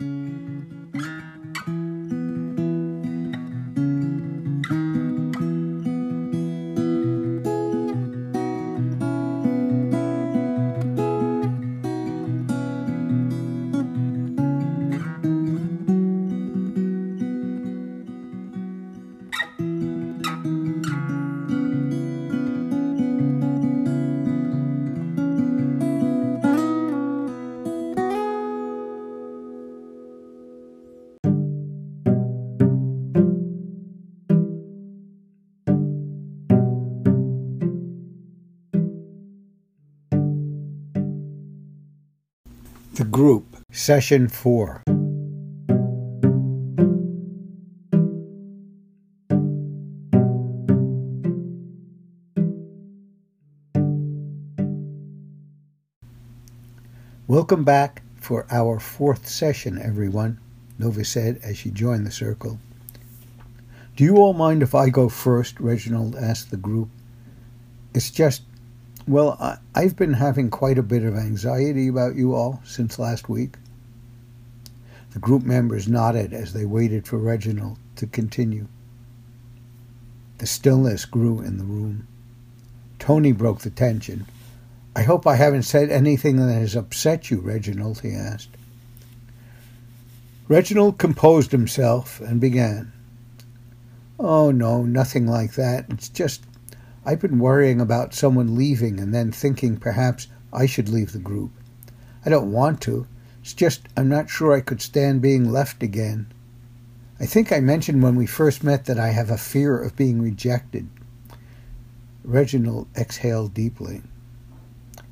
The Group, Session 4. Welcome back for our fourth session, everyone, Nova said as she joined the circle. Do you all mind if I go first? Reginald asked the group. It's just well, I, I've been having quite a bit of anxiety about you all since last week. The group members nodded as they waited for Reginald to continue. The stillness grew in the room. Tony broke the tension. I hope I haven't said anything that has upset you, Reginald, he asked. Reginald composed himself and began. Oh, no, nothing like that. It's just I've been worrying about someone leaving and then thinking perhaps I should leave the group. I don't want to. It's just I'm not sure I could stand being left again. I think I mentioned when we first met that I have a fear of being rejected. Reginald exhaled deeply.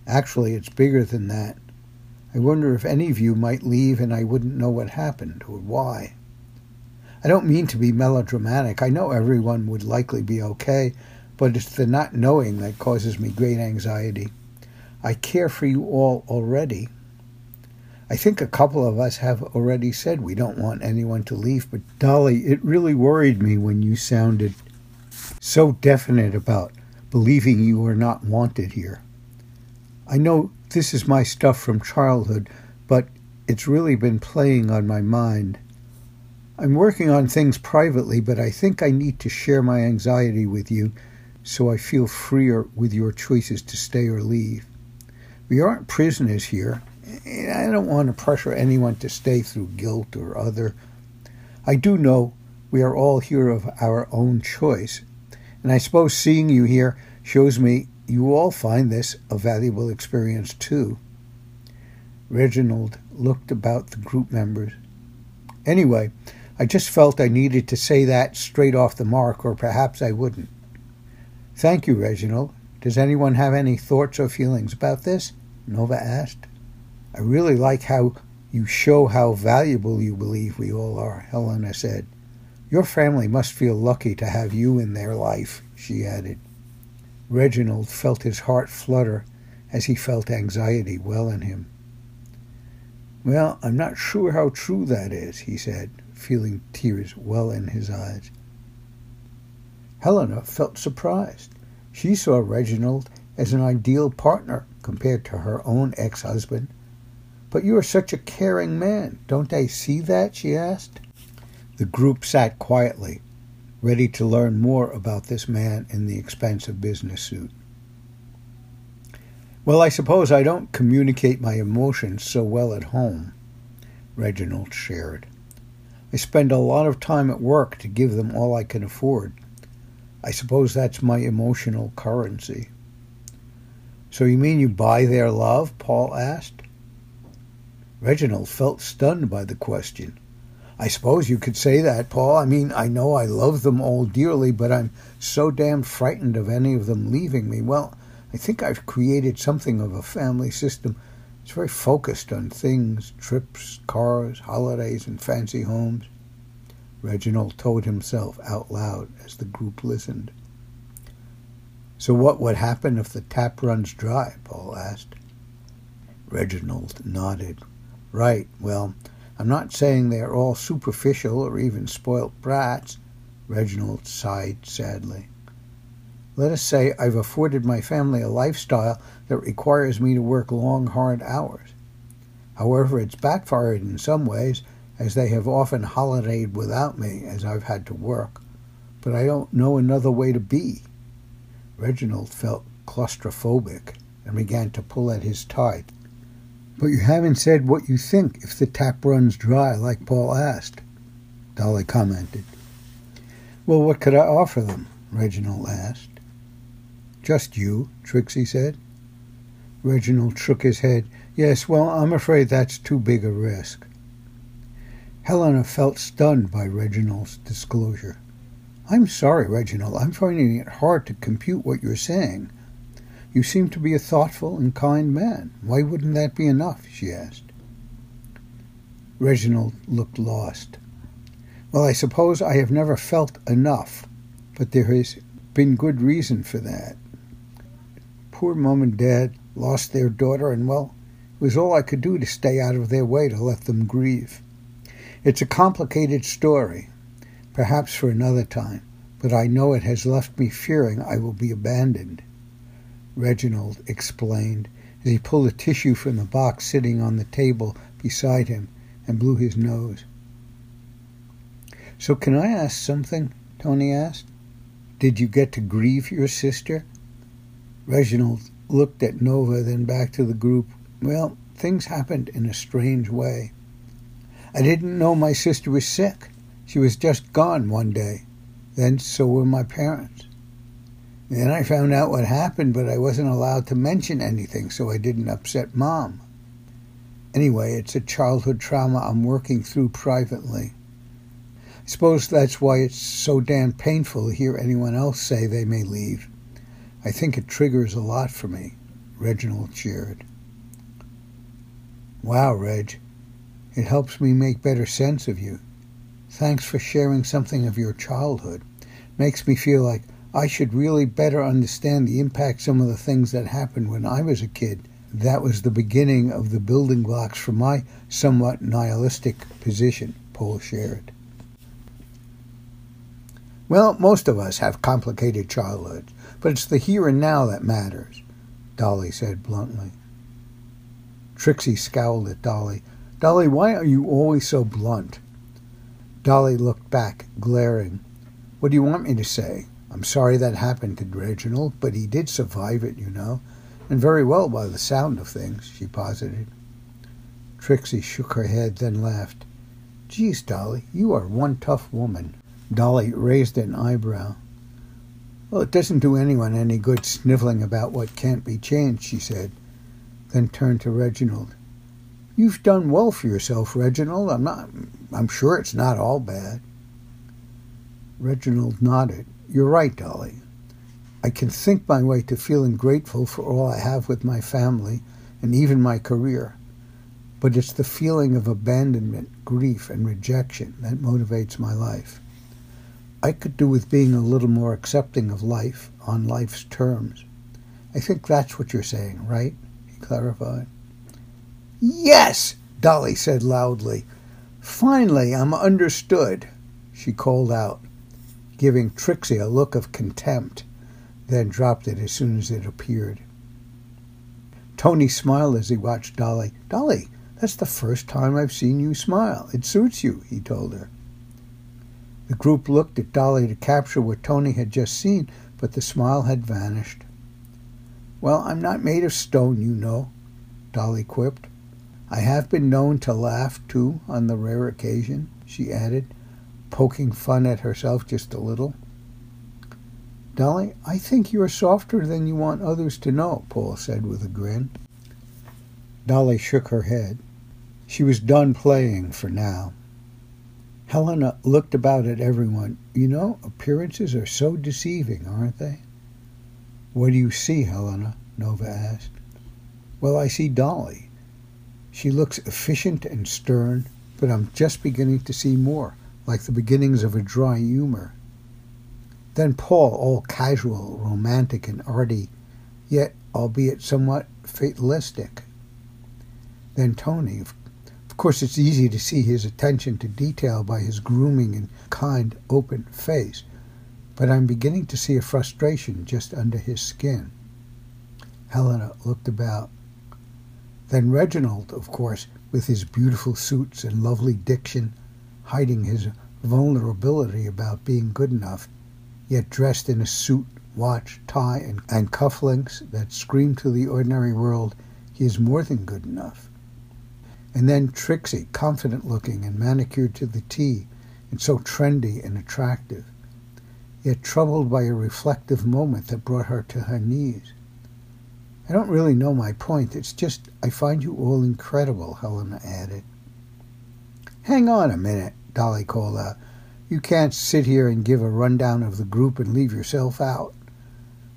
Actually, it's bigger than that. I wonder if any of you might leave and I wouldn't know what happened or why. I don't mean to be melodramatic. I know everyone would likely be okay, but it's the not knowing that causes me great anxiety. I care for you all already. I think a couple of us have already said we don't want anyone to leave, but Dolly, it really worried me when you sounded so definite about believing you are not wanted here. I know this is my stuff from childhood, but it's really been playing on my mind. I'm working on things privately, but I think I need to share my anxiety with you so I feel freer with your choices to stay or leave. We aren't prisoners here, and I don't want to pressure anyone to stay through guilt or other. I do know we are all here of our own choice, and I suppose seeing you here shows me you all find this a valuable experience too. Reginald looked about the group members. Anyway, I just felt I needed to say that straight off the mark, or perhaps I wouldn't. Thank you, Reginald. Does anyone have any thoughts or feelings about this? Nova asked. I really like how you show how valuable you believe we all are, Helena said. Your family must feel lucky to have you in their life, she added. Reginald felt his heart flutter as he felt anxiety well in him. Well, I'm not sure how true that is, he said, feeling tears well in his eyes. Helena felt surprised. She saw Reginald as an ideal partner compared to her own ex husband. But you are such a caring man. Don't they see that? she asked. The group sat quietly, ready to learn more about this man in the expensive business suit. Well, I suppose I don't communicate my emotions so well at home, Reginald shared. I spend a lot of time at work to give them all I can afford. I suppose that's my emotional currency. So you mean you buy their love? Paul asked. Reginald felt stunned by the question. I suppose you could say that, Paul. I mean, I know I love them all dearly, but I'm so damn frightened of any of them leaving me. Well, I think I've created something of a family system. It's very focused on things, trips, cars, holidays, and fancy homes. Reginald told himself out loud as the group listened. So what would happen if the tap runs dry? Paul asked. Reginald nodded. Right, well, I'm not saying they're all superficial or even spoilt brats. Reginald sighed sadly. Let us say I've afforded my family a lifestyle that requires me to work long, hard hours. However, it's backfired in some ways as they have often holidayed without me as I've had to work, but I don't know another way to be. Reginald felt claustrophobic and began to pull at his tie. But you haven't said what you think if the tap runs dry, like Paul asked, Dolly commented. Well, what could I offer them? Reginald asked. Just you, Trixie said. Reginald shook his head. Yes, well, I'm afraid that's too big a risk. Helena felt stunned by Reginald's disclosure. I'm sorry, Reginald. I'm finding it hard to compute what you're saying. You seem to be a thoughtful and kind man. Why wouldn't that be enough? she asked. Reginald looked lost. Well, I suppose I have never felt enough, but there has been good reason for that. Poor mom and dad lost their daughter, and well, it was all I could do to stay out of their way to let them grieve. It's a complicated story, perhaps for another time, but I know it has left me fearing I will be abandoned. Reginald explained as he pulled a tissue from the box sitting on the table beside him and blew his nose. So can I ask something? Tony asked. Did you get to grieve your sister? Reginald looked at Nova, then back to the group. Well, things happened in a strange way. I didn't know my sister was sick. She was just gone one day. Then so were my parents. Then I found out what happened, but I wasn't allowed to mention anything, so I didn't upset Mom. Anyway, it's a childhood trauma I'm working through privately. I suppose that's why it's so damn painful to hear anyone else say they may leave. I think it triggers a lot for me, Reginald cheered. Wow, Reg. It helps me make better sense of you. Thanks for sharing something of your childhood. Makes me feel like I should really better understand the impact some of the things that happened when I was a kid. That was the beginning of the building blocks for my somewhat nihilistic position, Paul shared. Well, most of us have complicated childhoods, but it's the here and now that matters, Dolly said bluntly. Trixie scowled at Dolly. Dolly, why are you always so blunt? Dolly looked back, glaring. What do you want me to say? I'm sorry that happened to Reginald, but he did survive it, you know, and very well by the sound of things, she posited. Trixie shook her head, then laughed. Geez, Dolly, you are one tough woman. Dolly raised an eyebrow. Well, it doesn't do anyone any good sniveling about what can't be changed, she said, then turned to Reginald. You've done well for yourself, Reginald. I'm not I'm sure it's not all bad. Reginald nodded. You're right, Dolly. I can think my way to feeling grateful for all I have with my family and even my career. But it's the feeling of abandonment, grief, and rejection that motivates my life. I could do with being a little more accepting of life on life's terms. I think that's what you're saying, right? He clarified. Yes, Dolly said loudly. Finally, I'm understood, she called out, giving Trixie a look of contempt, then dropped it as soon as it appeared. Tony smiled as he watched Dolly. Dolly, that's the first time I've seen you smile. It suits you, he told her. The group looked at Dolly to capture what Tony had just seen, but the smile had vanished. Well, I'm not made of stone, you know, Dolly quipped. I have been known to laugh, too, on the rare occasion, she added, poking fun at herself just a little. Dolly, I think you're softer than you want others to know, Paul said with a grin. Dolly shook her head. She was done playing for now. Helena looked about at everyone. You know, appearances are so deceiving, aren't they? What do you see, Helena? Nova asked. Well, I see Dolly. She looks efficient and stern, but I'm just beginning to see more, like the beginnings of a dry humor. Then Paul, all casual, romantic, and arty, yet albeit somewhat fatalistic. Then Tony, Of course, it's easy to see his attention to detail by his grooming and kind, open face, but I'm beginning to see a frustration just under his skin. Helena looked about. Then Reginald, of course, with his beautiful suits and lovely diction, hiding his vulnerability about being good enough, yet dressed in a suit, watch, tie, and, and cufflinks that scream to the ordinary world he is more than good enough. And then Trixie, confident looking and manicured to the T, and so trendy and attractive, yet troubled by a reflective moment that brought her to her knees. I don't really know my point. It's just I find you all incredible, Helena added. Hang on a minute, Dolly called out. You can't sit here and give a rundown of the group and leave yourself out.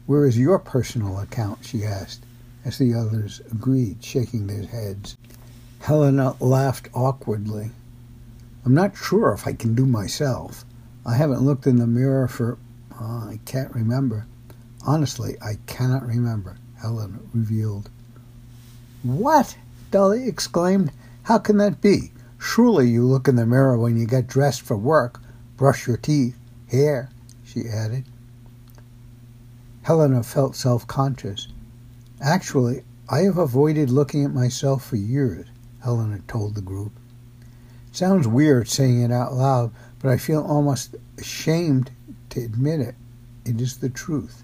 Where is your personal account? she asked, as the others agreed, shaking their heads. Helena laughed awkwardly. I'm not sure if I can do myself. I haven't looked in the mirror for. Uh, I can't remember. Honestly, I cannot remember, Helena revealed. What? Dolly exclaimed. How can that be? Surely you look in the mirror when you get dressed for work, brush your teeth, hair, she added. Helena felt self conscious. Actually, I have avoided looking at myself for years, Helena told the group. It sounds weird saying it out loud, but I feel almost ashamed to admit it. It is the truth.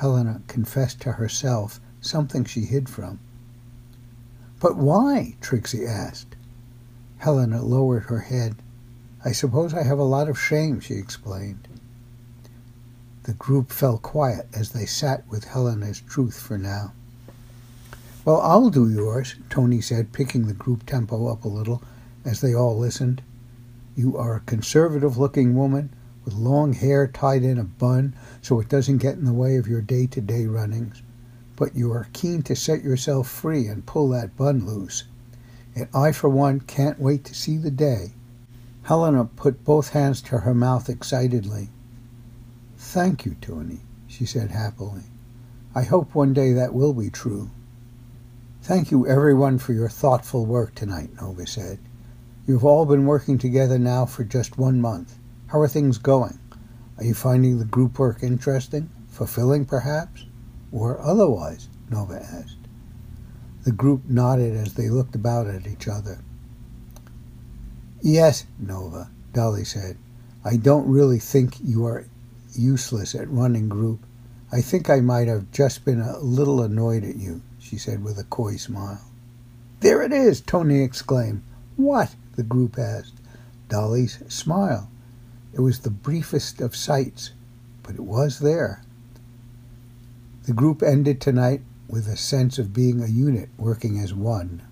Helena confessed to herself something she hid from. But why? Trixie asked. Helena lowered her head. I suppose I have a lot of shame, she explained. The group fell quiet as they sat with Helena's truth for now. Well, I'll do yours, Tony said, picking the group tempo up a little as they all listened. You are a conservative looking woman with long hair tied in a bun so it doesn't get in the way of your day to day runnings, but you are keen to set yourself free and pull that bun loose. And I, for one, can't wait to see the day. Helena put both hands to her mouth excitedly. Thank you, Tony, she said happily. I hope one day that will be true. Thank you, everyone, for your thoughtful work tonight, Nova said. You've all been working together now for just one month. How are things going? Are you finding the group work interesting, fulfilling perhaps, or otherwise? Nova asked. The group nodded as they looked about at each other. Yes, Nova, Dolly said. I don't really think you are useless at running group. I think I might have just been a little annoyed at you, she said with a coy smile. There it is, Tony exclaimed. What? the group asked. Dolly's smile. It was the briefest of sights, but it was there. The group ended tonight with a sense of being a unit working as one.